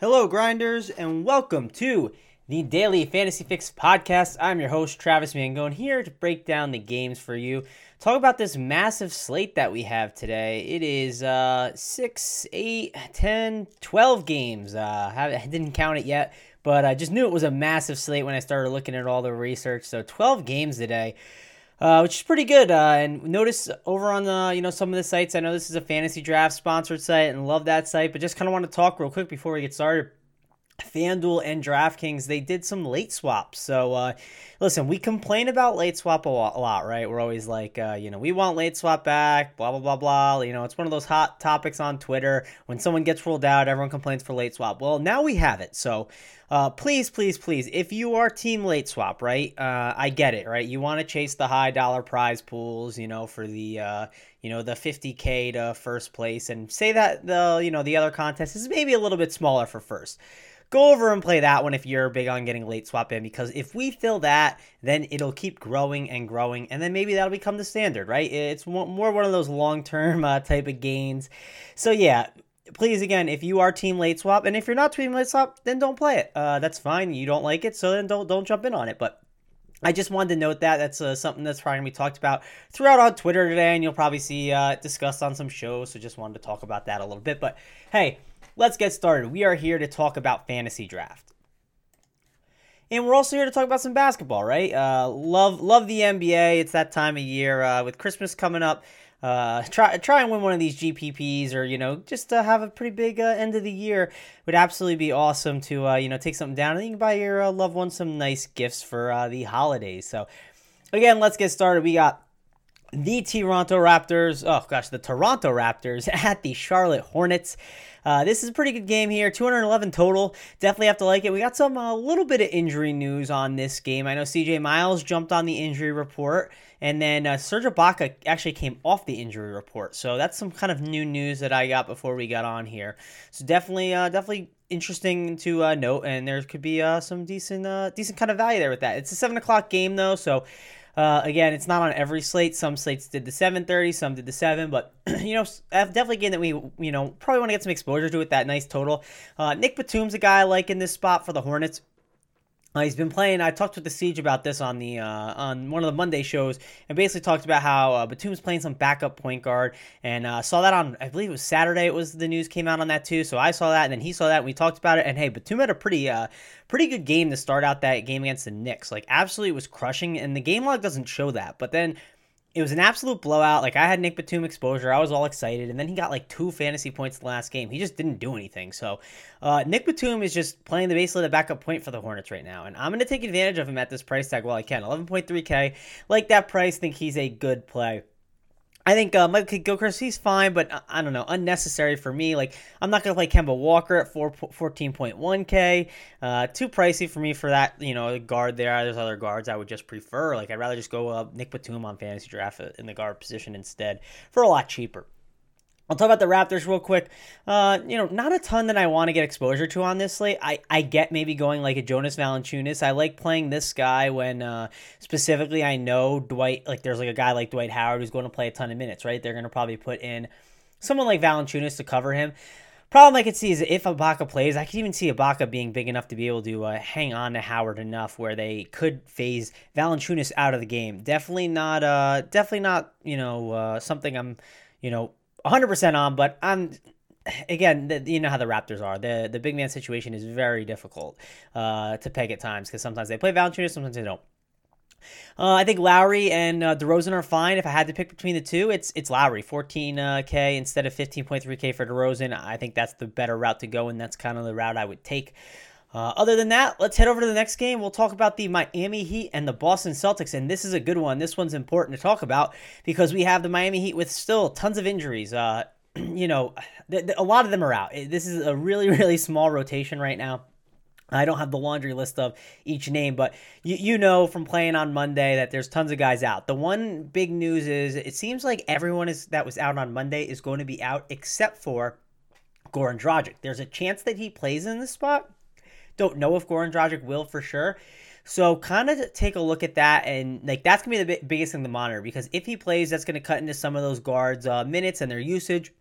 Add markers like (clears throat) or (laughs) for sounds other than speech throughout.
Hello, grinders, and welcome to the Daily Fantasy Fix podcast. I'm your host, Travis Mangone, here to break down the games for you. Talk about this massive slate that we have today. It is uh, 6, 8, 10, 12 games. Uh, I didn't count it yet, but I just knew it was a massive slate when I started looking at all the research. So 12 games today. Uh, which is pretty good. Uh, and notice over on the you know some of the sites, I know this is a fantasy draft sponsored site and love that site, but just kind of want to talk real quick before we get started. FanDuel and DraftKings, they did some late swaps. So, uh, listen, we complain about late swap a lot, a lot right? We're always like, uh, you know, we want late swap back, blah, blah, blah, blah. You know, it's one of those hot topics on Twitter. When someone gets ruled out, everyone complains for late swap. Well, now we have it. So, uh, please, please, please, if you are team late swap, right? Uh, I get it, right? You want to chase the high dollar prize pools, you know, for the, uh, you know, the 50K to first place and say that the, you know, the other contest is maybe a little bit smaller for first go over and play that one if you're big on getting late swap in because if we fill that then it'll keep growing and growing and then maybe that'll become the standard right? It's more one of those long-term uh, type of gains. So yeah please again if you are team late swap and if you're not team late swap then don't play it. Uh, that's fine. You don't like it so then don't don't jump in on it. But I just wanted to note that. That's uh, something that's probably going to be talked about throughout on Twitter today, and you'll probably see uh, discussed on some shows. So just wanted to talk about that a little bit. But hey, let's get started. We are here to talk about fantasy draft. And we're also here to talk about some basketball, right? Uh, love love the NBA. It's that time of year uh, with Christmas coming up. Uh, try try and win one of these GPPs, or you know, just have a pretty big uh, end of the year would absolutely be awesome to uh, you know take something down and you can buy your uh, loved one some nice gifts for the holidays. So again, let's get started. We got the Toronto Raptors. Oh gosh, the Toronto Raptors (laughs) at the Charlotte Hornets. Uh, this is a pretty good game here. 211 total. Definitely have to like it. We got some a uh, little bit of injury news on this game. I know CJ Miles jumped on the injury report, and then uh, Serge Ibaka actually came off the injury report. So that's some kind of new news that I got before we got on here. So definitely, uh, definitely interesting to uh, note, and there could be uh, some decent, uh, decent kind of value there with that. It's a seven o'clock game though, so uh, again, it's not on every slate. Some slates did the 7:30, some did the 7, but (clears throat) you know, definitely again that we you know probably want to get some exposure to it. That nice total. Uh, Nick Batum's a guy I like in this spot for the Hornets. Uh, he's been playing. I talked with the Siege about this on the uh, on one of the Monday shows, and basically talked about how uh, Batum's playing some backup point guard, and uh, saw that on I believe it was Saturday. It was the news came out on that too. So I saw that, and then he saw that, and we talked about it. And hey, Batum had a pretty uh, pretty good game to start out that game against the Knicks. Like absolutely was crushing, and the game log doesn't show that, but then it was an absolute blowout. Like I had Nick Batum exposure. I was all excited, and then he got like two fantasy points the last game. He just didn't do anything. So uh, Nick Batum is just playing the basically the backup point for the Hornets right now, and I'm going to take advantage of him at this price tag while I can. 11.3k, like that price. Think he's a good play. I think uh, Michael Gilchrist, he's fine, but uh, I don't know, unnecessary for me. Like, I'm not going to play Kemba Walker at 4, 14.1K. Uh, too pricey for me for that, you know, guard there. There's other guards I would just prefer. Like, I'd rather just go uh, Nick Batum on fantasy draft in the guard position instead for a lot cheaper. I'll talk about the Raptors real quick. Uh, you know, not a ton that I want to get exposure to on this slate. I, I get maybe going like a Jonas Valanciunas. I like playing this guy when uh, specifically I know Dwight, like there's like a guy like Dwight Howard who's going to play a ton of minutes, right? They're going to probably put in someone like Valanciunas to cover him. Problem I could see is if Ibaka plays, I could even see Ibaka being big enough to be able to uh, hang on to Howard enough where they could phase Valanciunas out of the game. Definitely not, uh, definitely not, you know, uh, something I'm, you know, 100% on, but I'm again, the, you know how the Raptors are. The the big man situation is very difficult uh, to peg at times because sometimes they play Valanciunas, sometimes they don't. Uh, I think Lowry and uh, DeRozan are fine. If I had to pick between the two, it's it's Lowry, 14k instead of 15.3k for DeRozan. I think that's the better route to go, and that's kind of the route I would take. Uh, other than that, let's head over to the next game. We'll talk about the Miami Heat and the Boston Celtics, and this is a good one. This one's important to talk about because we have the Miami Heat with still tons of injuries. Uh, (clears throat) you know, th- th- a lot of them are out. This is a really, (laughs) really small rotation right now. I don't have the laundry list of each name, but you, you know from playing on Monday that there's tons of guys out. The one big news is it seems like everyone is that was out on Monday is going to be out except for Goran Dragic. There's a chance that he plays in this spot. Don't know if Goran Dragic will for sure. So kind of take a look at that, and like that's gonna be the biggest thing to monitor because if he plays, that's gonna cut into some of those guards' uh, minutes and their usage.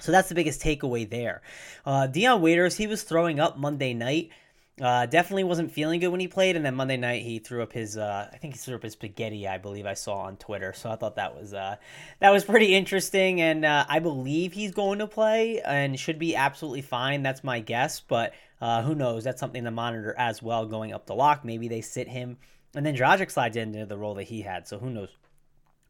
So that's the biggest takeaway there. Uh, Dion Waiters, he was throwing up Monday night. Uh, definitely wasn't feeling good when he played, and then Monday night he threw up his, uh, I think he threw up his spaghetti, I believe I saw on Twitter. So I thought that was uh, that was pretty interesting, and uh, I believe he's going to play and should be absolutely fine. That's my guess, but uh, who knows? That's something to monitor as well going up the lock. Maybe they sit him, and then Dragic slides into the role that he had. So who knows?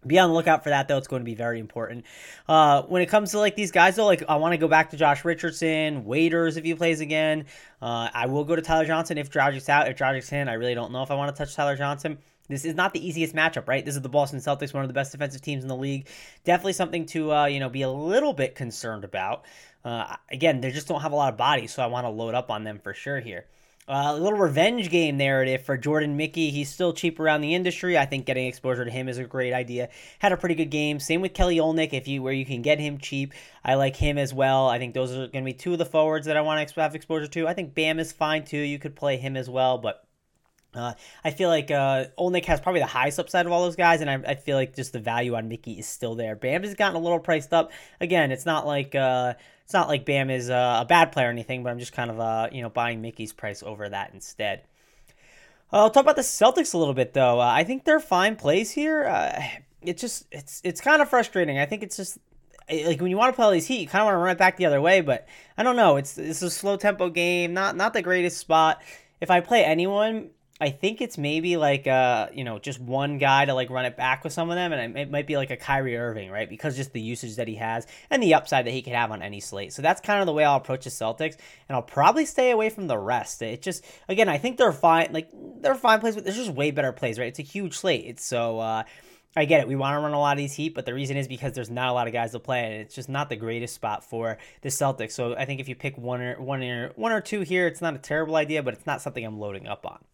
Be on the lookout for that, though. It's going to be very important. Uh, when it comes to like these guys, though, like I want to go back to Josh Richardson, Waiters if he plays again. Uh, I will go to Tyler Johnson if Dragic's out. If Dragic's in, I really don't know if I want to touch Tyler Johnson. This is not the easiest matchup, right? This is the Boston Celtics, one of the best defensive teams in the league. Definitely something to uh, you know be a little bit concerned about. Uh, again, they just don't have a lot of bodies, so I want to load up on them for sure here. A little revenge game narrative for Jordan Mickey. He's still cheap around the industry. I think getting exposure to him is a great idea. Had a pretty good game. Same with Kelly Olynyk. If you where you can get him cheap, I like him as well. I think those are going to be two of the forwards that I want to have exposure to. I think Bam is fine too. You could play him as well, but uh, I feel like uh, Olynyk has probably the highest upside of all those guys, and I, I, feel like just the value on Mickey is still there. Bam has gotten a little priced up. Again, it's not like uh, it's not like Bam is uh, a bad player or anything, but I'm just kind of uh, you know buying Mickey's price over that instead. I'll talk about the Celtics a little bit though. Uh, I think they're fine plays here. Uh, it's just it's it's kind of frustrating. I think it's just like when you want to play all these Heat, you kind of want to run it back the other way, but I don't know. It's it's a slow tempo game, not not the greatest spot. If I play anyone, I think it's maybe like uh you know just one guy to like run it back with some of them, and it might be like a Kyrie Irving, right? Because just the usage that he has and the upside that he could have on any slate. So that's kind of the way I'll approach the Celtics, and I'll probably stay away from the rest. It just again, I think they're fine, like they're fine plays, but there's just way better plays, right? It's a huge slate. It's so. uh I get it. We want to run a lot of these Heat, but the reason is because there's not a lot of guys to play, and it's just not the greatest spot for the Celtics. So I think if you pick one or one or one or two here, it's not a terrible idea, but it's not something I'm loading up on.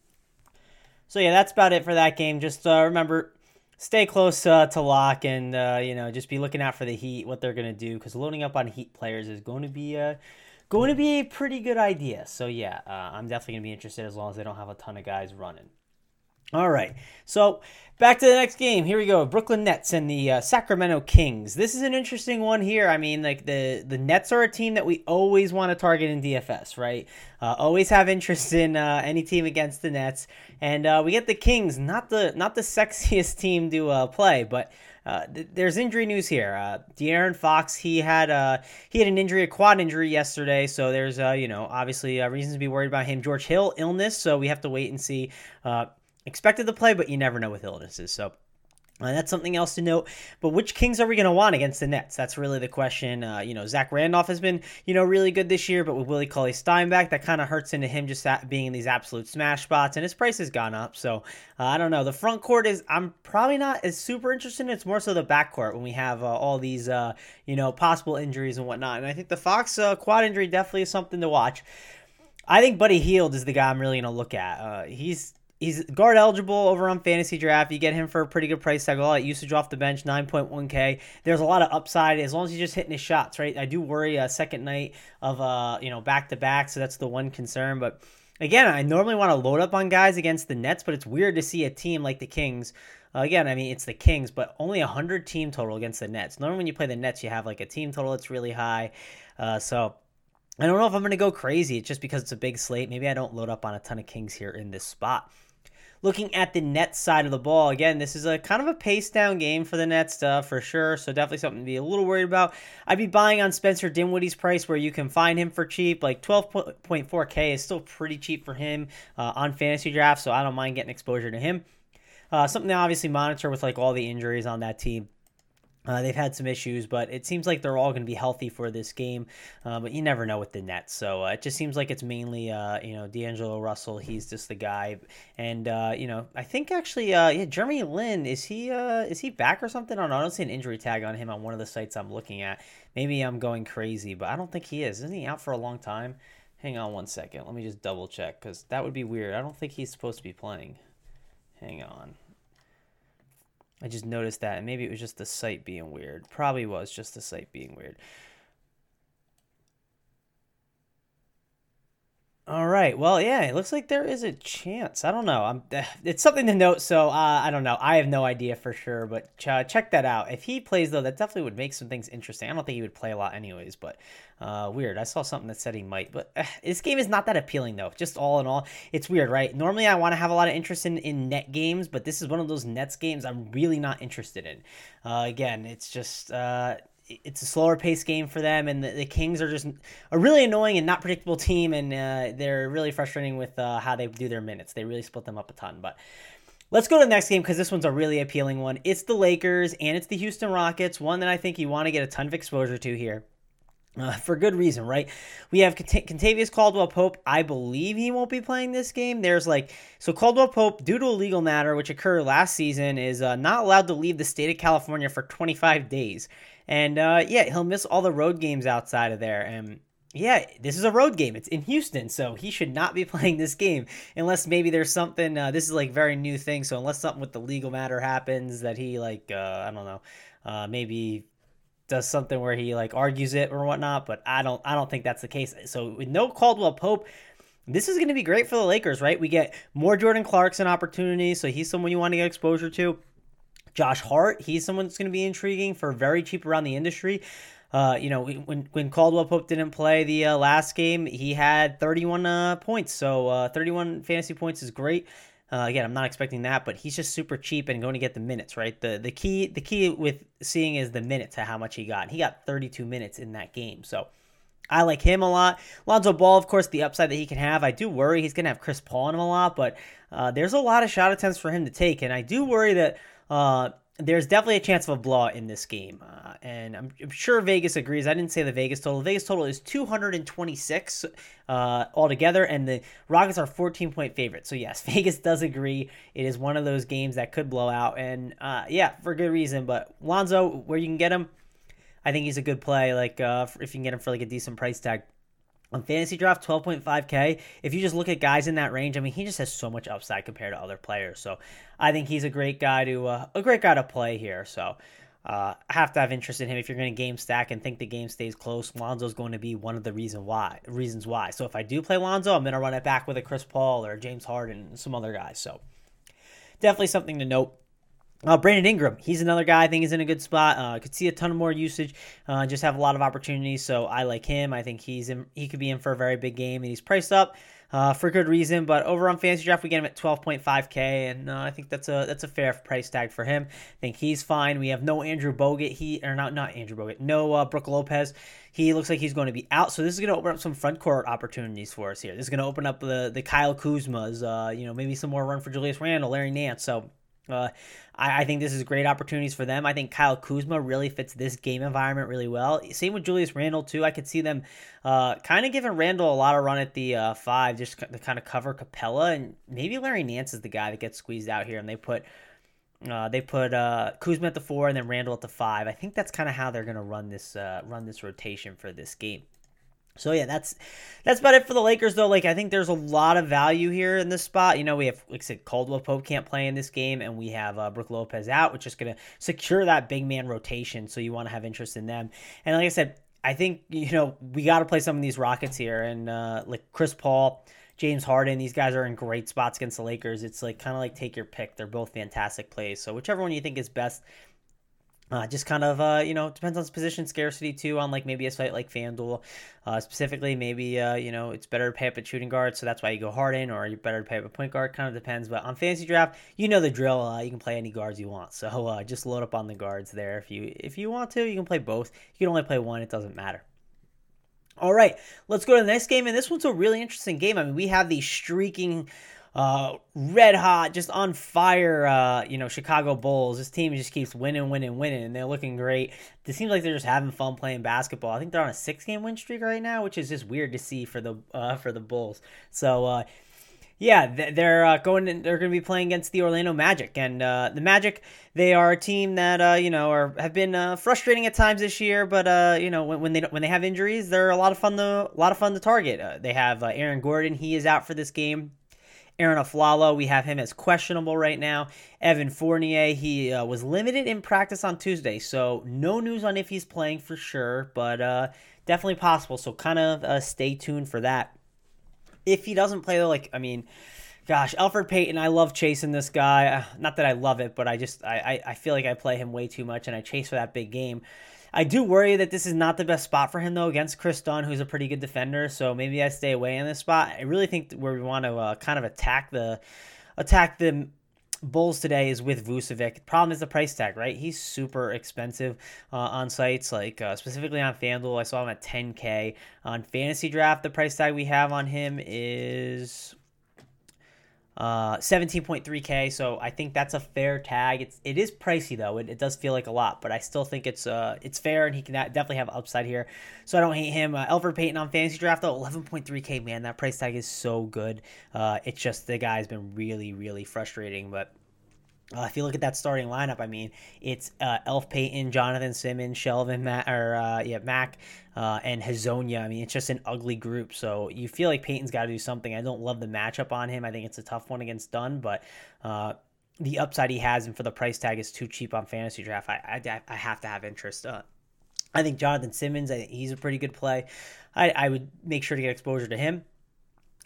So yeah, that's about it for that game. Just uh, remember, stay close uh, to lock, and uh, you know, just be looking out for the Heat, what they're gonna do, because loading up on Heat players is going to be a going to be a pretty good idea. So yeah, uh, I'm definitely gonna be interested as long as they don't have a ton of guys running. All right, so back to the next game. Here we go. Brooklyn Nets and the uh, Sacramento Kings. This is an interesting one here. I mean, like the the Nets are a team that we always want to target in DFS, right? Uh, always have interest in uh, any team against the Nets, and uh, we get the Kings. Not the not the (laughs) sexiest team to uh, play, but. Uh, th- there's injury news here. Uh, De'Aaron Fox, he had uh, he had an injury, a quad injury yesterday. So there's you know obviously reasons to be worried about him. George Hill illness, so we have to wait and see. Expected to play, but you never know with illnesses. So uh, that's something else to note. But which Kings are we going to want against the Nets? That's really the question. Uh, you know, Zach Randolph has been, you know, really good this year, but with Willie Cauley Stein back, that kind of hurts into him just being in these absolute smash spots, and his price has gone up. So uh, I don't know. The front court is, I'm probably not as super interested in. It's more so the back court when we have uh, all these, uh, you know, possible injuries and whatnot. And I think the Fox uh, quad injury definitely is something to watch. I think Buddy Hield is the guy I'm really going to look at. he's he's guard eligible over on fantasy draft. You get him for a pretty good price tag. A lot of usage off the bench, 9.1k. There's a lot of upside as long as he's just hitting his shots, right? I do worry a second night of uh, you know, back to back, so that's the one concern. But again, I normally want to load up on guys against the Nets, but it's weird to see a team like the Kings. Uh, again, I mean, it's the Kings, but only 100 team total against the Nets. Normally, when you play the Nets, you have like a team total that's really high. Uh, so I don't know if I'm going to go crazy. It's just because it's a big slate. Maybe I don't load up on a ton of Kings here in this spot. Looking at the Nets side of the ball, again, this is a kind of a pace down game for the Nets uh, for sure. So definitely something to be a little worried about. I'd be buying on Spencer Dinwiddie's price where you can find him for cheap. Like 12.4K is still pretty cheap for him uh, on fantasy draft, so I don't mind getting exposure to him. uh, something to obviously monitor with like all the injuries on that team. Uh, they've had some issues, but it seems like they're all going to be healthy for this game. Uh, but you never know with the Nets, so uh, it just seems like it's mainly, uh, you know, D'Angelo Russell. He's just the guy, and uh, you know, I think actually, uh, yeah, Jeremy Lin is he is he back or something? I don't know. I don't see an injury tag on him on one of the sites I'm looking at. Maybe I'm going crazy, but I don't think he is. Isn't he out for a long time? Hang on one second. Let me just double check because that would be weird. I don't think he's supposed to be playing. Hang on. I just noticed that, and maybe it was just the site being weird. Probably was just the site being weird. All right. Well, yeah, it looks like there is a chance. I don't know. I'm. (sighs) It's something to note. So uh, I don't know. I have no idea for sure, but ch- check that out. If he plays though, that definitely would make some things interesting. I don't think he would play a lot anyways, but uh, weird. I saw something that said he might, but uh, (sighs) this game is not that appealing though. Just all in all, it's weird, right? Normally I want to have a lot of interest in in net games, but this is one of those Nets games I'm really not interested in. Uh, again, it's just uh, it's a slower pace game for them, and the, the, Kings are just a really annoying and not predictable team, and uh, they're really frustrating with uh, how they do their minutes. They really split them up a ton. But let's go to the next game because this one's a really appealing one. It's the Lakers and it's the Houston Rockets, one that I think you want to get a ton of exposure to here. Uh, for good reason, right? We have Cont- Kentavious Caldwell Pope. I believe he won't be playing this game. There's like, so Caldwell Pope, due to a legal matter which occurred last season, is uh, not allowed to leave the state of California for 25 days. And uh, yeah, he'll miss all the road games outside of there. And yeah, this is a road game. It's in Houston, so he should not be (laughs) playing this game unless maybe there's something. Uh, this is like very new thing. So unless something with the legal matter happens that he like, uh, I don't know, uh, maybe does something where he like argues it or whatnot. But I don't, I don't think that's the case. So with no Caldwell Pope. This is going to be great for the Lakers, right? We get more Jordan Clarkson opportunities, so he's someone you want to get exposure to. Josh Hart, he's someone that's going to be intriguing for very cheap around the industry. Uh, you know, when when Caldwell Pope didn't play the uh, last game, he had 31 uh, points. So uh, 31 fantasy points is great. Uh, again, I'm not expecting that, but he's just super cheap and going to get the minutes, right? The the key the key with seeing is the minutes to how much he got. He got 32 minutes in that game, so I like him a lot. Lonzo Ball, of course, the upside that he can have. I do worry he's going to have Chris Paul in him a lot, but uh, there's a lot of shot attempts for him to take, and I do worry that uh, there's definitely a chance of a blowout in this game. Uh, and I'm, I'm, sure Vegas agrees. I didn't say the Vegas total. The Vegas total is 226 uh, altogether, and the Rockets are 14 point favorites. So, yes, (laughs) Vegas does agree. It is one of those games that could blow out. And uh, yeah, for good reason. But Lonzo, where you can get him, I think he's a good play. Like, uh, if you can get him for like a decent price tag on fantasy draft 12.5k if you just look at guys in that range i mean he just has so much upside compared to other players so i think he's a great guy to uh, a great guy to play here so uh, I have to have interest in him if you're going to game stack and think the game stays close. Lonzo's going to be one of the reason why reasons why. So if I do play Lonzo, I'm going to run it back with a Chris Paul or James Harden and some other guys. So definitely something to note. Uh, Brandon Ingram, he's another guy I think is in a good spot. Uh, could see a ton more usage, uh, just have a lot of opportunities. So I like him. I think he's in, he could be in for a very big game, and he's priced up uh, for good reason. But over on Fantasy Draft, we get him at 12.5k, and uh, I think that's a that's a fair price tag for him. I think he's fine. We have no Andrew Bogut. He or not not Andrew Bogut. No uh, Brook Lopez. He looks like he's going to be out. So this is going to open up some front court opportunities for us here. This is going to open up the the Kyle Kuzma's. Uh, you know maybe some more run for Julius Randle, Larry Nance. So uh, I, I, think this is great opportunities for them. I think Kyle Kuzma really fits this game environment really well. Same with Julius Randle too. I could see them uh, kind of giving Randle a lot of run at the uh, five, just to kind of cover Capela, and maybe Larry Nance is the guy that gets squeezed out here, and they put. Uh, they put uh, Kuzma at the four and then Randle at the five. I think that's kind of how they're going to run this uh, run this rotation for this game. So yeah, that's that's about it for the Lakers though. Like I think there's a lot of value here in this spot. You know, we have like I said, Caldwell Pope can't play in this game, and we have uh, Brook Lopez out, which is going to secure that big man rotation. So you want to have interest in them. And like I said, I think you know we got to play some of these Rockets here, and uh, like Chris Paul. James Harden, these guys are in great spots against the Lakers. It's like kind of like take your pick. They're both fantastic plays. So whichever one you think is best, uh, just kind of, uh, you know, depends on position scarcity too. On like maybe a site like FanDuel, uh, specifically, maybe uh, you know it's better to pay up at shooting guard, so that's why you go Harden, or you're better to pay up a point guard. Kind of depends. But on fantasy draft, you know the drill. Uh, you can play any guards you want, so uh, just load up on the guards there. If you if you want to, you can play both. You can only play one; it doesn't matter. All right, let's go to the next game, and this one's a really interesting game. I mean, we have the streaking uh, red hot, just on fire, uh, you know, Chicago Bulls. This team just keeps winning, winning, winning, and they're looking great. It seems like they're just having fun playing basketball. I think they're on a six-game win streak right now, which is just weird to see for the uh, for the Bulls. So. Uh, yeah, they're uh, going. In, they're going to be playing against the Orlando Magic, and uh, the Magic. They are a team that uh, you know are have been uh, frustrating at times this year, but uh, you know when, when, they when they have injuries, they're a lot of fun to a lot of fun to target. Uh, they have Aaron Gordon. He is out for this game. Arron Afflalo, we have him as questionable right now. Evan Fournier, he uh, was limited in practice on Tuesday, so no news on if he's playing for sure, but uh, definitely possible. So kind of uh, stay tuned for that if he doesn't play, though, like, I mean, gosh, Elfrid Payton, I love chasing this guy. Uh, not that I love it, but I just, I, I feel like I play him way too much and I chase for that big game. I do worry that this is not the best spot for him though against Kris Dunn, who's a pretty good defender. So maybe I stay away in this spot. I really think where we want to uh, kind of attack the attack the Bulls today is with Vucevic. Problem is the price tag, right? He's super expensive uh, on sites, like uh, specifically on FanDuel. I saw him at 10K. On Fantasy Draft, the price tag we have on him is uh, 17.3k. So I think that's a fair tag. It's it is pricey though. It, it does feel like a lot, but I still think it's uh it's fair and he can definitely have upside here. So I don't hate him. Uh, Payton on fantasy draft though 11.3k. Man, that price tag is so good. Uh, it's just the guy's been really really frustrating, but uh, if you look at that starting lineup, I mean, it's uh, Elf Payton, Jonathan Simmons, Shelvin, Matt, or uh, yeah, Mack, uh, and Hezonja. I mean, it's just an ugly group. So you feel like Payton's got to do something. I don't love the matchup on him. I think it's a tough one against Dunn, but uh, the upside he has and for the price tag is too cheap on fantasy draft. I I, I have to have interest. Uh, I think Jonathan Simmons, I he's a pretty good play. I, I would make sure to get exposure to him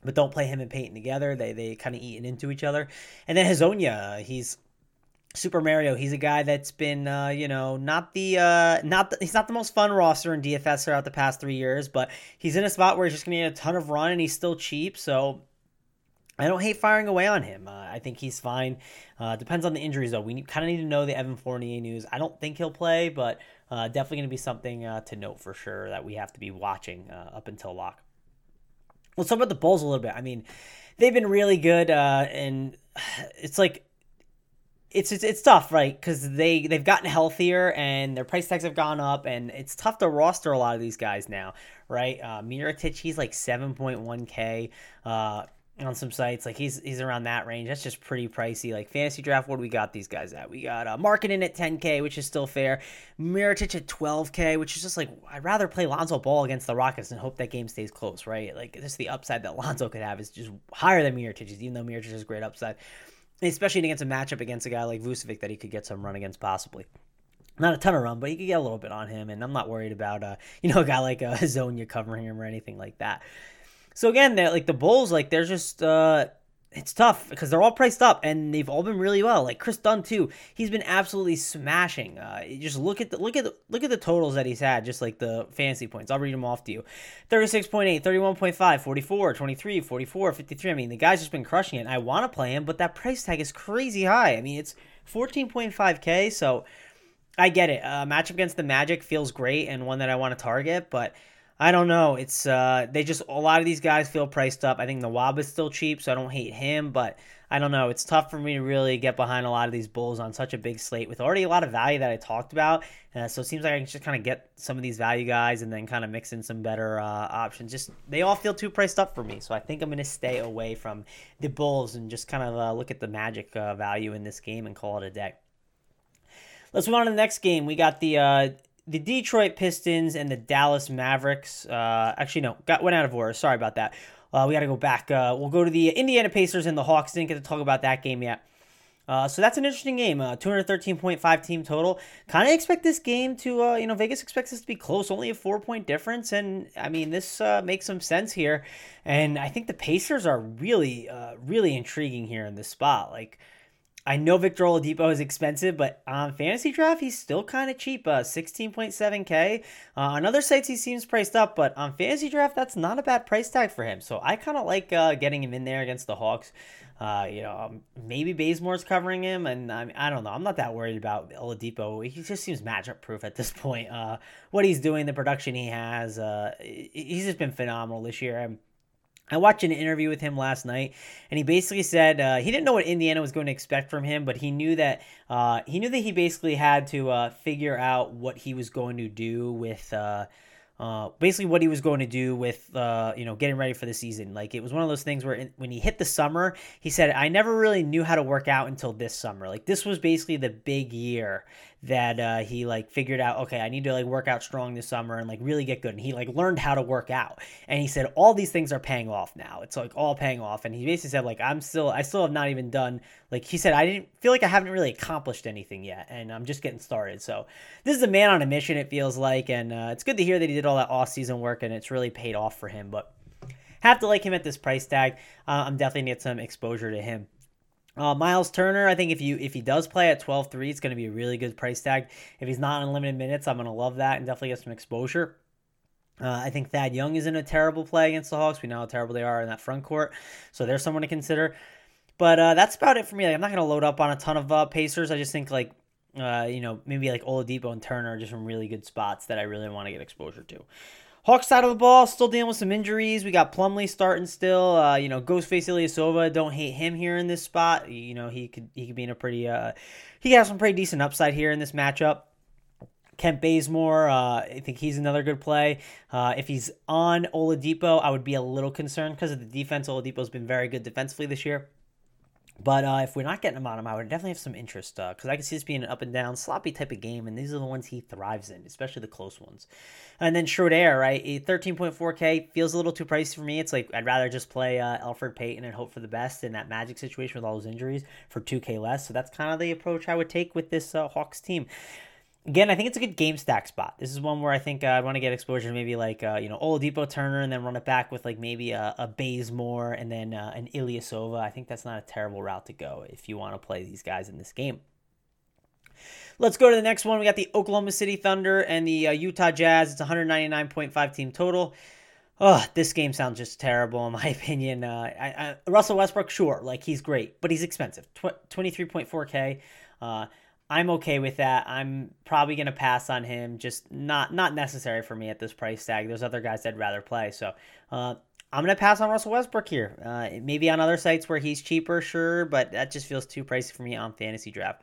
but don't play him and Payton together. They they kind of eat into each other. And then Hezonja, he's Super Mario, he's a guy that's been, uh, you know, not the, uh, not the, he's not the most fun roster in DFS throughout the past three years, but he's in a spot where he's just going to get a ton of run and he's still cheap. So I don't hate firing away on him. Uh, I think he's fine. Uh, depends on the injuries though. We kind of need to know the Evan Fournier news. I don't think he'll play, but uh, definitely going to be something uh, to note for sure that we have to be watching up until lock. Let's talk about the Bulls a little bit. I mean, they've been really good, and (sighs) it's like it's it's, it's tough, right? Because they they've gotten healthier and their price tags have gone up, and it's tough to roster a lot of these guys now, right? Uh, Mirotic, he's like seven point one k. Uh, on some sites. Like he's he's around that range. That's just pretty pricey. Like fantasy draft, what do we got these guys at? We got uh, Markkanen at 10k, which is still fair. Mirotic at 12k, which is just like I'd rather play Lonzo Ball against the Rockets and hope that game stays close, right? Like just the upside that Lonzo could have is just higher than Mirotic, even though Mirotic has great upside especially against a matchup against a guy like Vucevic that he could get some run against possibly. Not a ton of run, but he could get a little bit on him, and I'm not worried about uh, (laughs) you know a guy like uh, (laughs) Zonia covering him or anything like that. So again, like the Bulls, like they're just uh, it's tough because they're all priced up and they've all been really well. Like Kris Dunn too, he's been absolutely smashing. Uh, just look at the look at the, look at the totals that he's had, just like the fantasy points. I'll read them off to you: 36.8, 31.5, 44, 23, 44, 53. I mean, the guy's just been crushing it. I want to play him, but that price tag is crazy high. I mean, it's 14.5k, so I get it. A matchup against the Magic feels great and one that I want to target, but I don't know. It's uh they just a lot of these guys feel priced up. I think the Nwaba is still cheap, so I don't hate him, but I don't know. It's tough for me to really get behind a lot of these Bulls on such a big slate with already a lot of value that I talked about. Uh, so it seems like I can just kind of get some of these value guys and then kind of mix in some better uh, options. Just they all feel too priced up for me, so I think I'm going to stay away from the Bulls and just kind of uh, look at the Magic uh, value in this game and call it a day. Let's move on to the next game. We got the uh, the Detroit Pistons and the Dallas Mavericks. Uh, actually, no, got went out of order. Sorry about that. Uh, we got to go back. Uh, we'll go to the Indiana Pacers and the Hawks. Didn't get to talk about that game yet. Uh, so that's an interesting game. Uh, 213.5 team total. Kind of expect this game to, uh, you know, Vegas expects this to be close, only a four point difference. And I mean, this uh, makes some sense here. And I think the Pacers are really, uh, really intriguing here in this spot. Like, I know Victor Oladipo is expensive, but on fantasy draft he's still kind of cheap. Uh, 16.7k. Uh, on other sites he seems priced up, but on fantasy draft that's not a bad price tag for him. So I kind of like uh, getting him in there against the Hawks. Uh, you know, um, maybe Bazemore's covering him, and I, mean, I don't know. I'm not that worried about Oladipo. He just seems matchup proof at this point. Uh, what he's doing, the production he has, uh, he's just been phenomenal this year. I'm, I watched an interview with him last night, and he basically said uh, he didn't know what Indiana was going to expect from him, but he knew that uh, he knew that he basically had to uh, figure out what he was going to do with uh, uh, basically what he was going to do with uh, you know getting ready for the season. Like it was one of those things where in, when he hit the summer, he said, "I never really knew how to work out until this summer. Like this was basically the big year that uh, he like figured out. Okay, I need to like work out strong this summer and like really get good. And he like learned how to work out. And he said all these things are paying off now. It's like all paying off. And he basically said like I'm still I still have not even done like he said I didn't feel like I haven't really accomplished anything yet, and I'm just getting started. So this is a man on a mission. It feels like, and uh, it's good to hear that he did all that off season work and it's really paid off for him. But have to like him at this price tag. Uh, I'm definitely gonna get some exposure to him. Uh, Miles Turner, I think if you if he does play at 12-3, it's going to be a really good price tag. If he's not on limited minutes, I'm going to love that and definitely get some exposure. Uh, I think Thad Young isn't a terrible play against the Hawks. We know how terrible they are in that front court, so there's someone to consider. But uh, that's about it for me. Like, I'm not going to load up on a ton of uh, Pacers. I just think like uh, you know maybe like Oladipo and Turner are just some really good spots that I really want to get exposure to. Hawks side of the ball, still dealing with some injuries. We got Plumlee starting still. Uh, you know, Ghostface Ilyasova, don't hate him here in this spot. You know, he could he could be in a pretty uh, he has some pretty decent upside here in this matchup. Kent Bazemore, uh, I think he's another good play. Uh, if he's on Oladipo, I would be a little concerned because of the defense. Oladipo's been very good defensively this year. But uh, if we're not getting him on him, I would definitely have some interest because uh, I can see this being an up and down, sloppy type of game, and these are the ones he thrives in, especially the close ones. And then Schroeder, right? 13.4K feels a little too pricey for me. It's like I'd rather just play uh, Elfrid Payton and hope for the best in that Magic situation with all those injuries for 2K less. So that's kind of the approach I would take with this uh, Hawks team again, I think it's a good game stack spot. This is one where I think uh, I want to get exposure to maybe like uh, you know Oladipo Turner and then run it back with like maybe a, a Bazemore and then uh, an Ilyasova. I think that's not a terrible route to go if you want to play these guys in this game. Let's go to the next one. We got the Oklahoma City Thunder and the uh, Utah Jazz. It's 199.5 team total. Oh, this game sounds just terrible in my (laughs) opinion. Uh, I, I, Russell Westbrook, sure, like he's great, but he's expensive. Tw- 23.4k. I'm okay with that. I'm probably gonna pass on him. Just not not necessary for me at this price tag. There's other guys I'd rather play. So uh, I'm gonna pass on Russell Westbrook here. Uh, maybe on other sites where he's cheaper, sure, but that just feels too pricey for me on fantasy draft.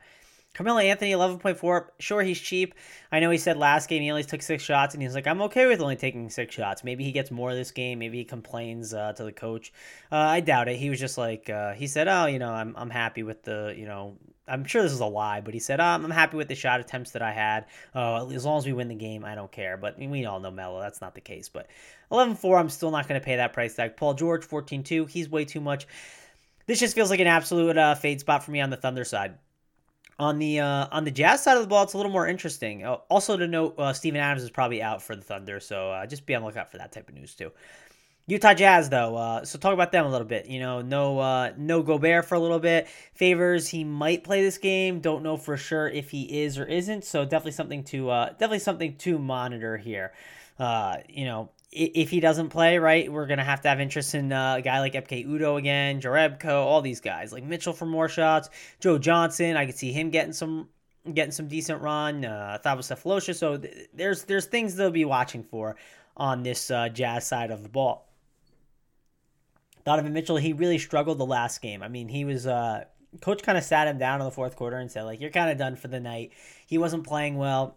Carmelo Anthony, 11.4. Sure, he's cheap. I know he said last game he only took six shots, and he's like, I'm okay with only taking six shots. Maybe he gets more this game. Maybe he complains uh, to the coach. Uh, I doubt it. He was just like, uh, he said, oh, you know, I'm, I'm happy with the, you know, I'm sure this is a lie, but he said, oh, I'm happy with the shot attempts that I had. Uh, as long as we win the game, I don't care. But we all know Melo, that's not the case. But 11-4, I'm still not going to pay that price tag. Paul George, 14-2, he's way too much. This just feels like an absolute uh, fade spot for me on the Thunder side. On the uh, on the Jazz side of the ball, it's a little more interesting. Uh, also to note, uh, Steven Adams is probably out for the Thunder, so uh, just be on the lookout for that type of news too. Utah Jazz, though, uh, so talk about them a little bit. You know, no, uh, no Gobert for a little bit. Favors he might play this game. Don't know for sure if he is or isn't. So definitely something to, uh, definitely something to monitor here. Uh, you know, if he doesn't play, right, we're gonna have to have interest in uh, a guy like Ekpe Udoh again, Jerebko, all these guys like Mitchell for more shots, Joe Johnson. I could see him getting some getting some decent run. Uh, Thabo Sefolosha. So th- there's there's things they'll be watching for on this uh, Jazz side of the ball. Donovan Mitchell, he really struggled the last game. I mean, he was uh coach kind of sat him down in the fourth quarter and said like you're kind of done for the night. He wasn't playing well.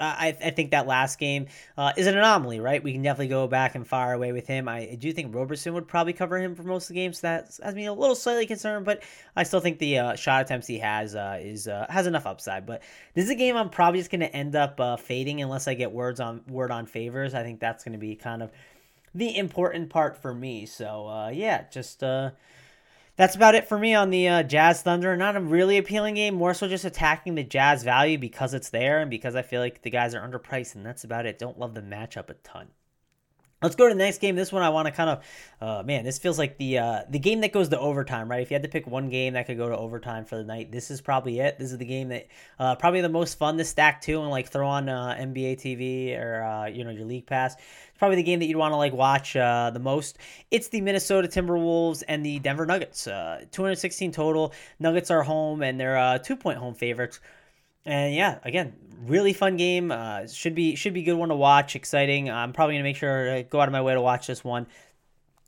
I, I think that last game uh, is an anomaly, right? We can definitely go back and fire away with him. I do think Roberson would probably cover him for most of the games. So that has me a little slightly concerned, but I still think the uh, shot attempts he has uh, is uh, has enough upside. But this is a game I'm probably just going to end up uh, fading unless I get words on word on favors. I think that's going to be kind of the important part for me. So uh, yeah, just uh, that's about it for me on the uh, Jazz Thunder. Not a really appealing game, more so just attacking the Jazz value because it's there and because I feel like the guys are underpriced, and that's about it. Don't love the matchup a ton. Let's go to the next game. This one I want to kind of, uh, man, this feels like the uh, the game that goes to overtime, right? If you had to pick one game that could go to overtime for the night, this is probably it. This is the game that uh, probably the most fun to stack too and like throw on uh, NBA TV or uh, you know your league pass. It's probably the game that you'd want to like watch uh, the most. It's the Minnesota Timberwolves and the Denver Nuggets. 216 total. Nuggets are home and they're two point home favorites. And yeah, again, really fun game. Uh, should be should be good one to watch. Exciting. I'm probably gonna make sure to go out of my way to watch this one.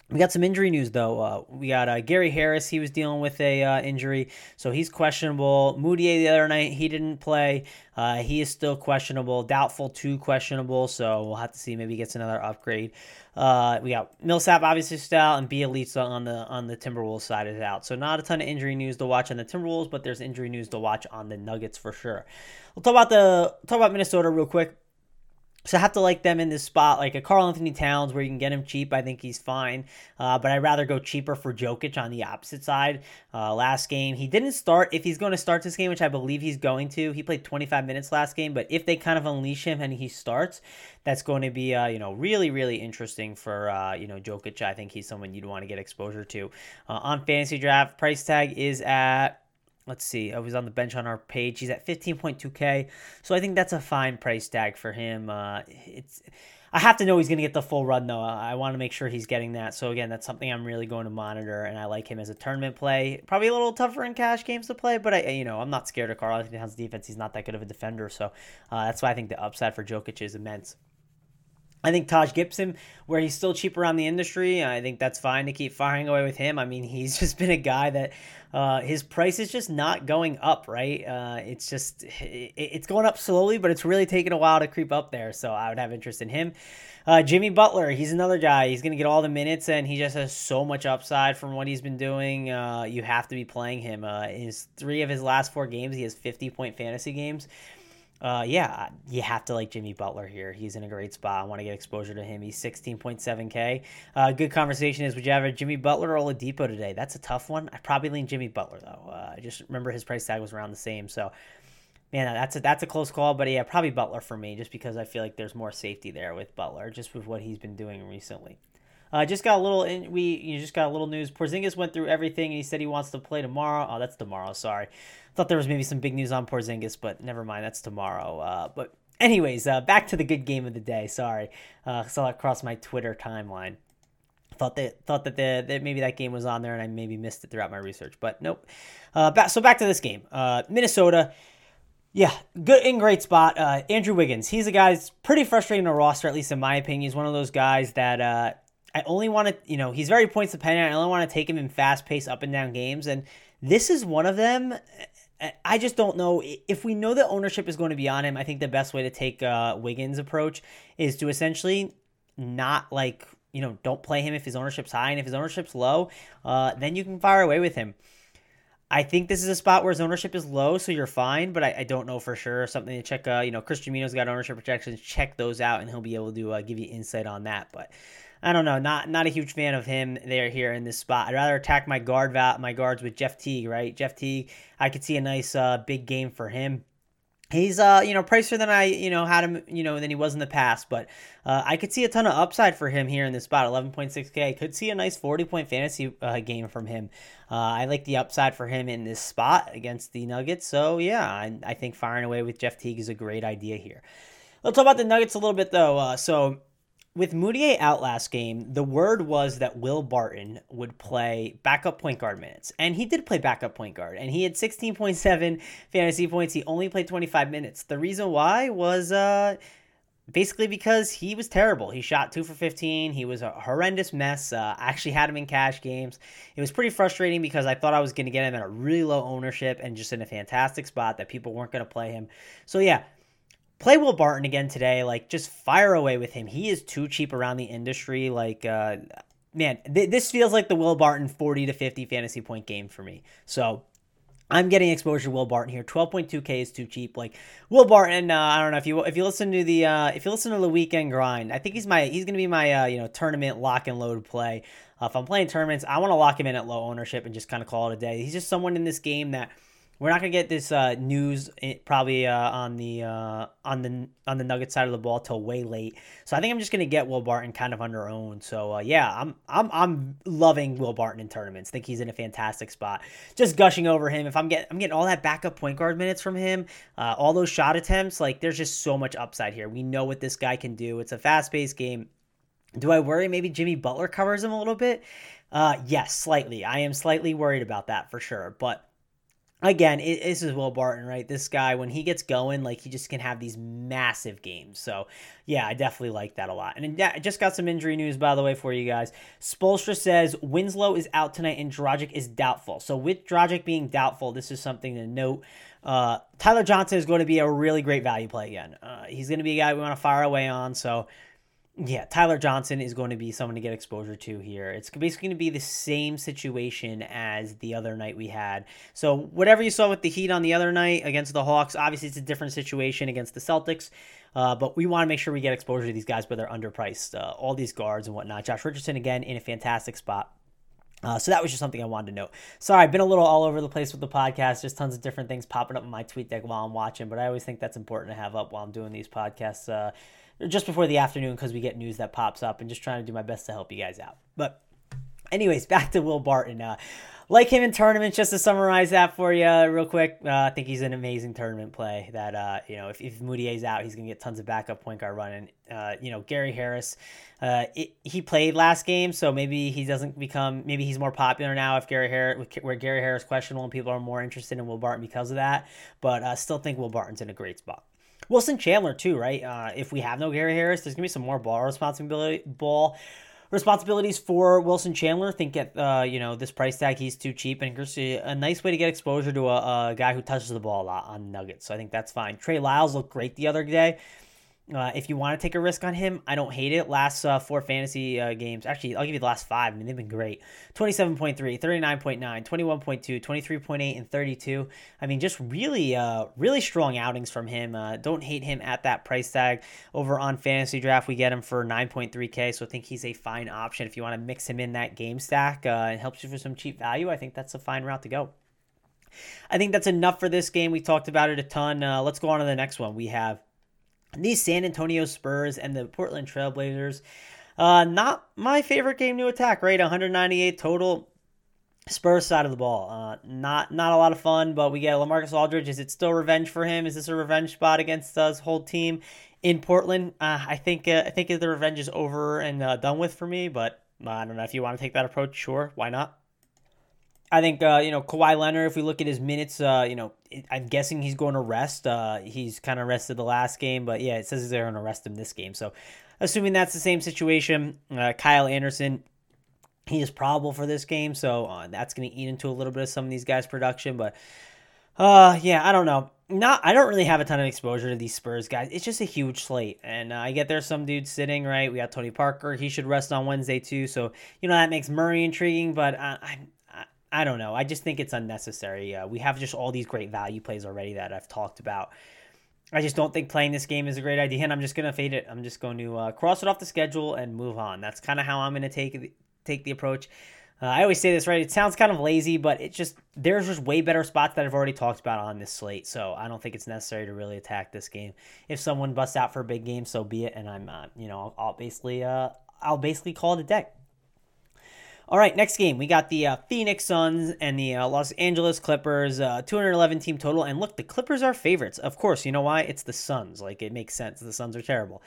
We got some injury news though. Uh, we got uh, Gary Harris. He was dealing with a uh, injury, so he's questionable. Mudiay the other night he didn't play. Uh, he is still questionable, doubtful to questionable. So we'll have to see. Maybe he gets another upgrade. Uh, we got Millsap obviously still and Bjelica on the on the Timberwolves side is out. So not a ton of injury news to watch on the Timberwolves, but there's injury news to watch on the Nuggets for sure. We'll talk about the talk about Minnesota real quick. So I have to like them in this spot, like a Karl-Anthony Towns, where you can get him cheap. I think he's fine, uh, but I'd rather go cheaper for Jokic on the opposite side. Uh, last game, he didn't start. If he's going to start this game, which I believe he's going to, he played 25 minutes last game. But if they kind of unleash him and he starts, that's going to be, uh, you know, really, really interesting for, uh, you know, Jokic. I think he's someone you'd want to get exposure to. Uh, on fantasy draft, price tag is at let's see, I was on the bench on our page. He's at 15.2k, so I think that's a fine price tag for him. Uh, it's I have to know he's going to get the full run though. I want to make sure he's getting that. So again, that's something I'm really going to monitor, and I like him as a tournament play. Probably a little tougher in cash games to play, but I, you know, I'm not scared of Karl-Anthony Towns' defense. He's not that good of a defender, so uh, that's why I think the upside for Jokic is immense. I think Taj Gibson, where he's still cheap around the industry, I think that's fine to keep firing away with him. I mean, (laughs) he's just been a guy that uh, his price is just not going up, right? Uh, it's just it, it's going up slowly, but it's really taking a while to creep up there. So I would have interest in him. Uh, Jimmy Butler, he's another guy. He's going to get all the minutes, and he just has so much upside from what he's been doing. Uh, you have to be playing him. Uh, his three of his last four games, he has 50 point fantasy games uh, yeah, you have to like Jimmy Butler here. He's in a great spot. I want to get exposure to him. He's 16.7K. Uh, good conversation is would you have a Jimmy Butler or Oladipo today? That's a tough one. I probably lean Jimmy Butler though. Uh, I just remember his price tag was around the same. So, man, that's a that's a close call. But yeah, probably Butler for me, just because I feel like there's more safety there with Butler, just with what he's been doing recently. Uh, just got a little in, we you just got a little news. Porzingis went through everything and he said he wants to play tomorrow. Oh, that's tomorrow. Sorry, thought there was maybe some big news on Porzingis, but never mind. That's tomorrow. Uh, but anyways, uh, back to the good game of the day. Sorry, uh, saw it cross my Twitter timeline. Thought that thought that the that maybe that game was on there and I maybe missed it throughout my research, but nope. Uh, back, so back to this game. Uh, Minnesota. Yeah, good in great spot. Uh, Andrew Wiggins, he's a guy that's pretty frustrating to roster, at least in my opinion. He's one of those guys that uh, I only want to, you know, he's very points dependent. I only want to take him in fast paced up and down games. And this is one of them. I just don't know if we know that ownership is going to be on him. I think the best way to take uh, Wiggins' approach is to essentially not like you know don't play him if his ownership's high and if his ownership's low, uh, then you can fire away with him. I think this is a spot where his ownership is low, so you're fine, but I, I don't know for sure. Something to check. Uh, you know, Chris Jamino's got ownership projections. Check those out, and he'll be able to uh, give you insight on that. But I don't know. Not not a huge fan of him there here in this spot. I'd rather attack my guard my guards with Jeff Teague, right? Jeff Teague, I could see a nice uh, big game for him. He's uh you know pricier than I you know had him you know than he was in the past, but uh, I could see a ton of upside for him here in this spot, 11.6k. Could see a nice 40 point fantasy uh, game from him. Uh, I like the upside for him in this spot against the Nuggets. So yeah, I, I think firing away with Jeff Teague is a great idea here. Let's talk about the Nuggets a little bit though. Uh, so with Mudiay out last game, the word was that Will Barton would play backup point guard minutes. And he did play backup point guard. And he had 16.7 fantasy points. He only played 25 minutes. The reason why was uh, basically because he was terrible. He shot 2 for 15. He was a horrendous mess. Uh, I actually had him in cash games. It was pretty frustrating because I thought I was going to get him at a really low ownership and just in a fantastic spot that people weren't going to play him. So, yeah, play Will Barton again today. Like, just fire away with him. He is too cheap around the industry. Like, uh, man, th- this feels like the Will Barton 40 to 50 fantasy point game for me. So, I'm getting exposure to Will Barton here. 12.2k is too cheap. Like Will Barton, uh, I don't know if you if you listen to the uh, if you listen to the weekend grind, I think he's my he's gonna be my uh, you know tournament lock and load play. Uh, if I'm playing tournaments, I want to lock him in at low ownership and just kind of call it a day. He's just someone in this game that we're not gonna get this uh, news eh, probably uh, on the uh, on the on the Nugget side of the ball till way late. So I think I'm just gonna get Will Barton kind of under own. So uh, yeah, I'm I'm I'm loving Will Barton in tournaments. Think he's in a fantastic spot. Just gushing over him. If I'm getting I'm getting all that backup point guard minutes from him, uh, all those shot attempts. Like there's just so much upside here. We know what this guy can do. It's a fast paced game. Do I worry maybe Jimmy Butler covers him a little bit? Uh, yes, slightly. I am slightly worried about that for sure, but again, it, this is Will Barton, right? This guy, when he gets going, like he just can have these massive games. So, yeah, I definitely like that a lot. And yeah, I just got some injury news, by the way, for you guys. Spoelstra says Winslow is out tonight and Dragic is doubtful. So, with Dragic being doubtful, this is something to note. Uh, Tyler Johnson is going to be a really great value play again. Uh, he's going to be a guy we want to fire away on. So, yeah, Tyler Johnson is going to be someone to get exposure to here. It's basically going to be the same situation as the other night we had. So, whatever you saw with the Heat on the other night against the Hawks, obviously it's a different situation against the Celtics. Uh, but we want to make sure we get exposure to these guys, but they're underpriced. Uh, all these guards and whatnot. Josh Richardson, again, in a fantastic spot. Uh, so that was just something I wanted to note. Sorry, I've been a little all over the place with the podcast. Just tons of different things popping up in my tweet deck while I'm watching, but I always think that's important to have up while I'm doing these podcasts uh, just before the afternoon because we get news that pops up and just trying to do my best to help you guys out. But, anyways, (laughs) back to Will Barton. Uh, like him in tournaments, just to summarize that for you real quick, uh, I think he's an amazing tournament play. That uh, you know, if, if Mudiay's out, he's gonna get tons of backup point guard running. Uh, you know, Gary Harris, uh, it, he played last game, so maybe he doesn't become. Maybe he's more popular now if Gary Harris, where Gary Harris questionable, and people are more interested in Will Barton because of that. But I still think Will Barton's in a great spot. Wilson Chandler too, right? Uh, if we have no Gary Harris, there's gonna be some more ball responsibility, ball responsibilities for Wilson Chandler. Think at uh, you know this price tag, he's too cheap, and a nice way to get exposure to a, a, guy who touches the ball a lot on Nuggets. So I think that's fine. Trey Lyles looked great the other day. Uh, if you want to take a risk on him, I don't hate it. Last uh, four fantasy uh, games, actually, I'll give you the last five. I mean, they've been great 27.3, 39.9, 21.2, 23.8, and 32. I mean, just really, uh, really strong outings from him. Uh, don't hate him at that price tag. Over on Fantasy Draft, we get him for 9.3K, so I think he's a fine option if you want to mix him in that game stack uh, and helps you for some cheap value. I think that's a fine route to go. I think that's enough for this game. We talked about it a ton. let's go on to the next one. We have these San Antonio Spurs and the Portland Trailblazers. Uh, not my favorite game to attack, right? 198 total. Spurs side of the ball. Uh, not not a lot of fun, but we get Lamarcus Aldridge. Is it still revenge for him? Is this a revenge spot against us whole team in Portland? Uh, I think uh, I think the revenge is over and uh, done with for me. But uh, I don't know if you want to take that approach. Sure, why not? I think uh, you know Kawhi Leonard. If we look at his minutes, uh, you know, I'm guessing he's going to rest. Uh, he's kind of rested the last game, but yeah, it says they're going to rest him this game. So, assuming that's the same situation, uh, Kyle Anderson, he is probable for this game, so uh, that's going to eat into a little bit of some of these guys' production. But, uh, yeah, I don't know. Not, I don't really have a ton of exposure to these Spurs guys. It's just a huge slate, and I get there's some dudes sitting right. We got Tony Parker. He should rest on Wednesday too, so you know that makes Murray intriguing. But I'm I don't know. I just think it's unnecessary. Uh, we have just all these great value plays already that I've talked about. I just don't think playing this game is a great idea, and I'm just gonna fade it. I'm just going to uh, cross it off the schedule and move on. That's kind of how I'm gonna take take the approach. Uh, I always say this right. It sounds kind of lazy, but it just there's just way better spots that I've already talked about on this slate. So I don't think it's necessary to really attack this game. If someone busts out for a big game, so be it. And I'm, uh, you know, I'll, I'll basically, uh, I'll basically call it a deck. All right, next game. We got the uh, Phoenix Suns and the uh, Los Angeles Clippers, uh, 211 team total. And look, the Clippers are favorites. Of course, you know why? It's the Suns. Like, it makes sense. The Suns are terrible.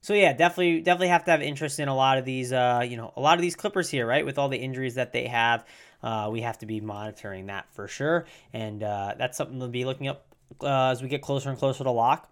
So yeah, definitely, definitely have to have interest in a lot of these, uh, you know, a lot of these Clippers here, right? With all the injuries that they have, uh, we have to be monitoring that for sure, and uh, that's something to be looking up as we get closer and closer to lock.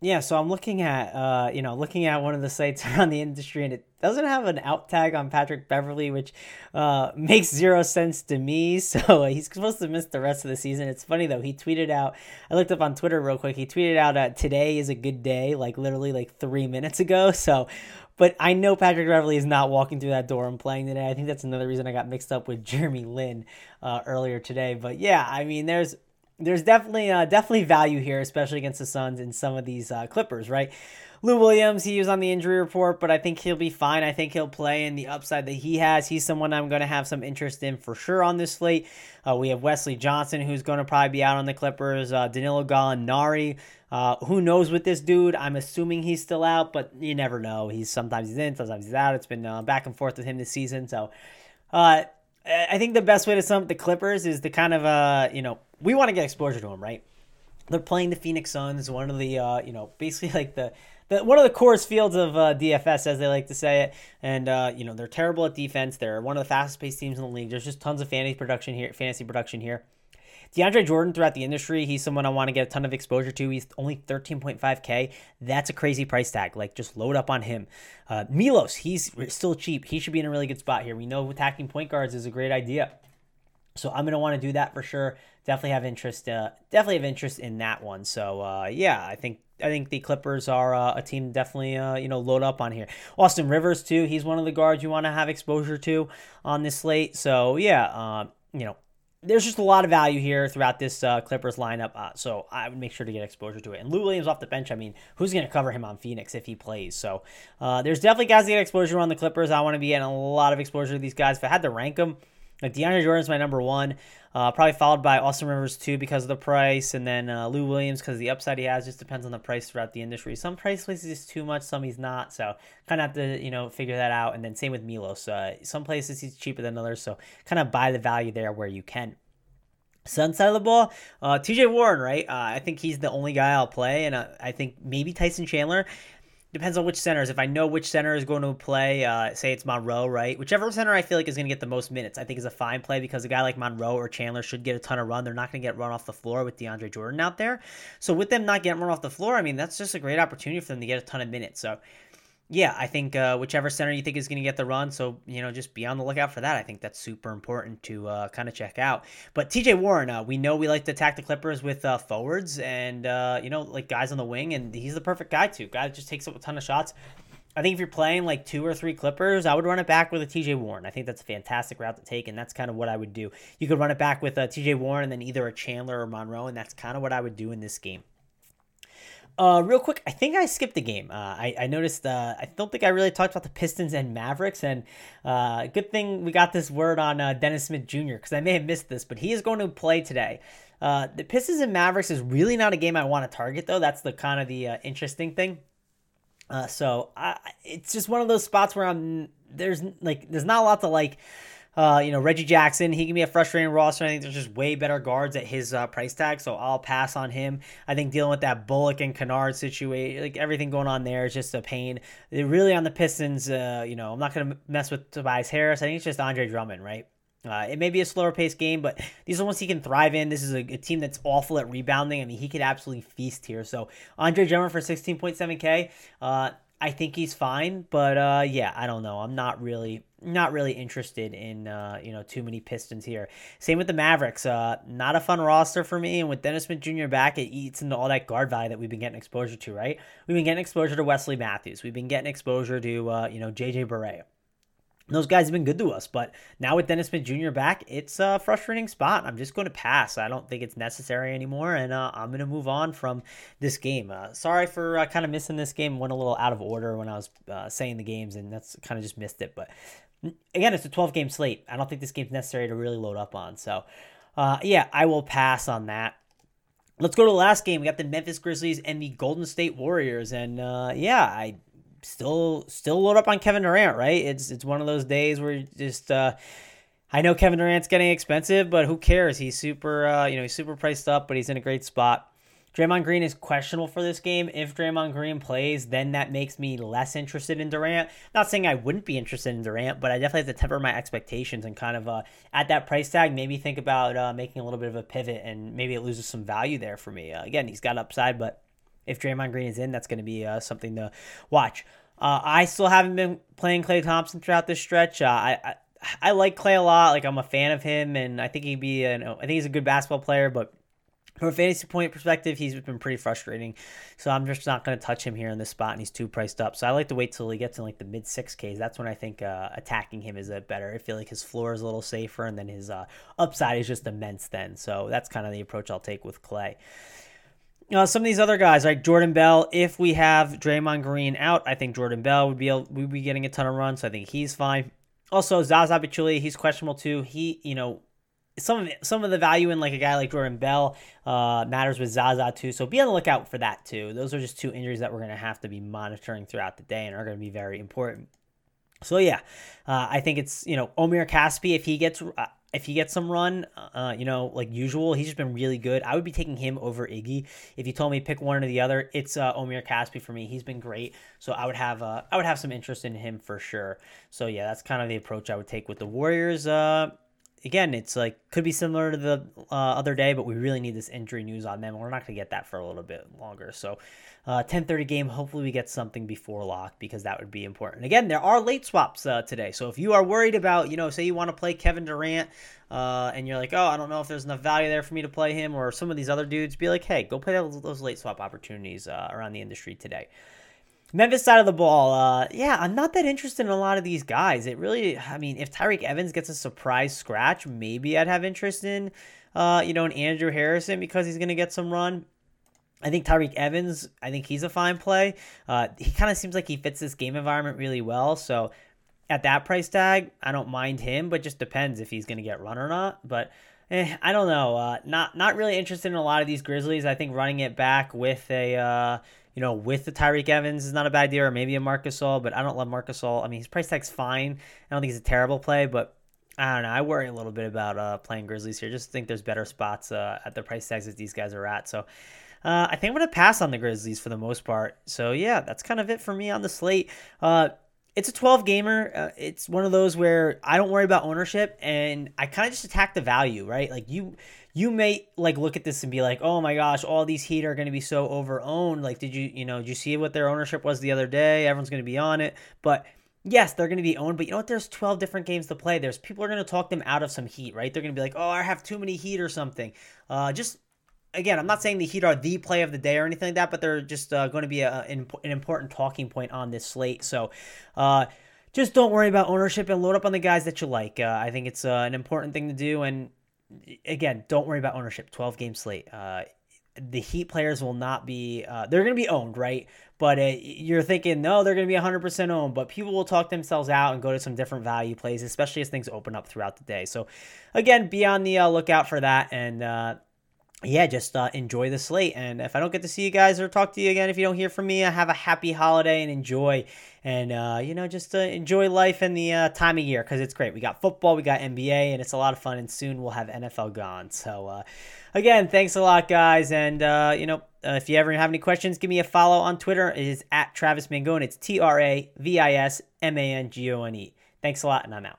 Yeah, so I'm looking at uh, you know looking at one of the sites (laughs) around the industry, and it doesn't have an out tag on Patrick Beverley, which uh, (laughs) makes zero sense to me. (laughs) So uh, he's supposed to miss the rest of the season. It's funny though. He tweeted out. I looked up on Twitter real quick. He tweeted out uh, today is a good day, like literally like three minutes ago. So, but I know Patrick Beverley is not walking through that door and playing today. I think that's another reason I got mixed up with Jeremy Lin uh, earlier today. But yeah, I mean, there's there's definitely uh, definitely value here, especially against the Suns and some of these uh, Clippers, right? Lou Williams, he was on the injury report, but I think he'll be fine. I think he'll play in the upside that he has. He's someone I'm going to have some interest in for sure on this slate. Uh, we have Wesley Johnson, who's going to probably be out on the Clippers. Uh, Danilo Gallinari, uh, who knows with this dude? I'm assuming he's still out, but you never know. He's sometimes he's in, sometimes he's out. It's been uh, back and forth with him this season, so. Uh, I think the best way to sum up the Clippers is to kind of, uh, you know, we want to get exposure to them, right? They're playing the Phoenix Suns, one of the, uh, you know, basically (laughs) like the, the one of the Coors Fields of uh, DFS, as they like to say it. And uh, you know, they're terrible at defense. They're one of the fastest paced teams in the league. There's just tons of fantasy production here. Fantasy production here. DeAndre Jordan throughout the industry, he's someone I want to get a ton of exposure to. He's only 13.5K. That's a crazy price tag. Like, just load up on him. Uh, Milos, he's still cheap. He should be in a really good spot here. We know attacking point guards is a great idea. So I'm gonna want to do that for sure. Definitely have interest. Uh, definitely have interest in that one. So uh, yeah, I think I think the Clippers are uh, a team definitely uh, you know load up on here. Austin Rivers too. He's one of the guards you want to have exposure to on this slate. So yeah, uh, you know there's just a lot of value here throughout this uh, Clippers lineup. Uh, so I would make sure to get exposure to it. And Lou Williams off the bench, I mean, who's going to cover him on Phoenix if he plays? So uh, there's definitely guys that get exposure on the Clippers. I want to be getting a lot of exposure to these guys. If I had to rank them, like DeAndre Jordan's my number one, uh, probably followed by Austin Rivers too because of the price, and then uh, Lou Williams because the upside he has just depends on the price throughout the industry. Some price places is too much, some he's not, so kind of have to you know figure that out. And then same with Milos, uh, some places he's cheaper than others, so kind of buy the value there where you can. Sun side of the ball, uh, TJ Warren, right? Uh, I think he's the only guy I'll play, and uh, I think maybe Tyson Chandler depends on which centers. If I know which center is going to play, uh, say it's Monroe, right? Whichever center I feel like is going to get the most minutes, I think is a fine play because a guy like Monroe or Chandler should get a ton of run. They're not going to get run off the floor with DeAndre Jordan out there. So with them not getting run off the floor, I mean that's just a great opportunity for them to get a ton of minutes. So yeah, I think uh, whichever center you think is going to get the run, so you know, just be on the lookout for that. I think that's super important to uh, kind of check out. But T.J. Warren, uh, we know we like to attack the Clippers with uh, forwards and uh, you know, like guys on the wing, and he's the perfect guy too. Guy just takes up a ton of shots. I think if you're playing like two or three Clippers, I would run it back with a TJ Warren. I think that's a fantastic route to take, and that's kind of what I would do. You could run it back with a TJ Warren and then either a Chandler or Monroe, and that's kind of what I would do in this game. Uh, real quick, I think I skipped a game. Uh, I, I noticed. Uh, I don't think I really talked about the Pistons and Mavericks, and uh, good thing we got this word on uh, Dennis Smith Jr. because I may have missed this, but he is going to play today. Uh, the Pistons and Mavericks is really not a game I want to target, though. That's the kind of the uh, interesting thing. Uh, so I, it's just one of those spots where I'm there's like there's not a lot to like. Uh, you know, Reggie Jackson, he can be a frustrating roster. I think there's just way better guards at his uh, price tag, so I'll pass on him. I think dealing with that Bullock and Kennard situation, like everything going on there is just a pain. They're really on the Pistons, uh, you know, I'm not going to mess with Tobias Harris. I think it's just Andre Drummond, right? Uh, it may be a slower paced game, but these are ones he can thrive in. This is a, a, team that's awful at rebounding. I mean, he could absolutely feast here. So Andre Drummond for 16.7K. Uh, I think he's fine, but uh, yeah, I don't know. I'm not really not really interested in uh, you know too many Pistons here. Same with the Mavericks. Uh, not a fun roster for me. And with Dennis Smith Jr. back, it eats into all that guard value that we've been getting exposure to. Right? We've been getting exposure to Wesley Matthews. We've been getting exposure to uh, you know JJ Barea. Those guys have been good to us, but now with Dennis Smith Jr. back, it's a frustrating spot. I'm just going to pass. I don't think it's necessary anymore, and uh, I'm going to move on from this game. Uh, sorry for uh, kind of missing this game. Went a little out of order when I was uh, saying the games, and that's kind of just missed it. But again, it's a 12 game slate. I don't think this game's necessary to really load up on. So, uh, yeah, I will pass on that. Let's go to the last game. We got the Memphis Grizzlies and the Golden State Warriors, and uh, yeah, I still still load up on Kevin Durant, right? It's it's one of those days where you just uh, I know Kevin Durant's getting expensive, but who cares? He's super uh, you know, he's super priced up, but he's in a great spot. Draymond Green is questionable for this game. If Draymond Green plays, then that makes me less interested in Durant. Not saying I wouldn't be interested in Durant, but I definitely have to temper my expectations and kind of uh, at that price tag, maybe think about uh, making a little bit of a pivot and maybe it loses some value there for me. Uh, again, he's got upside, but if Draymond Green is in, that's going to be uh, something to watch. Uh, I still haven't been playing Klay Thompson throughout this stretch. Uh, I, I, I like Klay a lot. Like I'm a fan of him, and I think he'd be. An, I think he's a good basketball player, but from a fantasy point perspective, he's been pretty frustrating. So I'm just not going to touch him here in this spot, and he's too priced up. So I like to wait till he gets in like the mid six Ks. That's when I think uh, attacking him is a better. I feel like his floor is a little safer, and then his uh, upside is just immense. Then, so that's kind of the approach I'll take with Klay. Uh, some of these other guys, like Jordan Bell, if we have Draymond Green out, I think Jordan Bell would be able, would be getting a ton of runs. So I think he's fine. Also, Zaza Pachulia, he's questionable too. He, you know, some of some of the value in like a guy like Jordan Bell uh, matters with Zaza too. So be on the lookout for that too. Those are just two injuries that we're going to have to be monitoring throughout the day and are going to be very important. So yeah, uh, I think it's you know Omri Casspi if he gets uh, if he gets some run, uh, you know, like usual, he's just been really good. I would be taking him over Iggy. If you told me pick one or the other, it's uh, Omri Casspi for me. He's been great, so I would have uh, I would have some interest in him for sure. So yeah, that's kind of the approach I would take with the Warriors. Uh, again, it's like could be similar to the uh, other day, but we really need this injury news on them. We're not going to get that for a little bit longer. So, uh, 10:30 game. Hopefully, we get something before lock because that would be important. Again, there are late swaps uh, today, so if you are worried about, you know, say you want to play Kevin Durant, uh, and you're like, oh, I don't know if there's enough value there for me to play him or some of these other dudes, be like, hey, go play those late swap opportunities uh, around the industry today. Memphis side of the ball, uh, yeah, I'm not that interested in a lot of these guys. It really, I mean, if Tyreke Evans gets a surprise scratch, maybe I'd have interest in, uh, you know, an Andrew Harrison because he's going to get some run. I think Tyreke Evans, I think he's a fine play. Uh, he kind of seems like he fits this game environment really well. So at that price tag, I don't mind him, but just depends if he's going to get run or not. But eh, I don't know. Uh, not not really interested in a lot of these Grizzlies. I think running it back with a uh, you know with the Tyreke Evans is not a bad deal, or maybe a Marc Gasol, But I don't love Marc Gasol. I mean, his price tag's fine. I don't think he's a terrible play, but I don't know. I worry a little bit about uh, playing Grizzlies here. Just think there's better spots uh, at the price tags that these guys are at. So uh, I think I'm going to pass on the Grizzlies for the most part. So yeah, that's kind of it for me on the slate. Uh, it's a 12 gamer. Uh, it's one of those where I don't worry about ownership and I kind of just attack the value, right? Like you you may like look at this and be like, "Oh my gosh, all these Heat are going to be so over owned." Like did you, you know, did you see what their ownership was the other day? Everyone's going to be on it. But yes, they're going to be owned, but you know what? There's 12 different games to play. There's people are going to talk them out of some heat, right? They're going to be like, "Oh, I have too many heat or something." Uh, just again, I'm not saying the Heat are the play of the day or anything like that, but they're just uh, going to be a, an, an, important talking point on this slate. So, uh, just don't worry about ownership and load up on the guys that you like. Uh, I think it's uh, an important thing to do. And again, don't worry about ownership. 12 game slate. Uh, the Heat players will not be, uh, they're going to be owned, right? But you're thinking, no, they're going to be 100% owned. But people will talk themselves out and go to some different value plays, especially as things open up throughout the day. So, again, be on the lookout for that. And, yeah, just uh, enjoy the slate. And if I don't get to see you guys or talk to you again, if you don't hear from me, I have a happy holiday and enjoy. And, uh, you know, just uh, enjoy life and the uh, time of year because it's great. We got football, we got NBA, and it's a lot of fun. And soon we'll have NFL gone. So, uh, again, thanks a lot, guys. And, uh, you know, if you ever have any questions, give me a follow on Twitter. It is at Travis Mangone. It's T R A V I S M A N G O N E. Thanks a lot, and I'm out.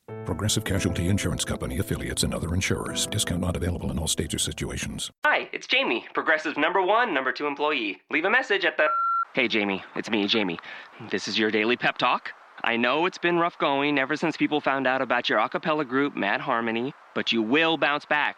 Progressive Casualty Insurance Company affiliates and other insurers. Discount not available in all states or situations. Hi, it's Jamie, Progressive number one, number two employee. Leave a message at the. Hey, Jamie, it's me, Jamie. This is your daily pep talk. I know it's been rough going ever since people found out about your a cappella group, Mad Harmony, but you will bounce back.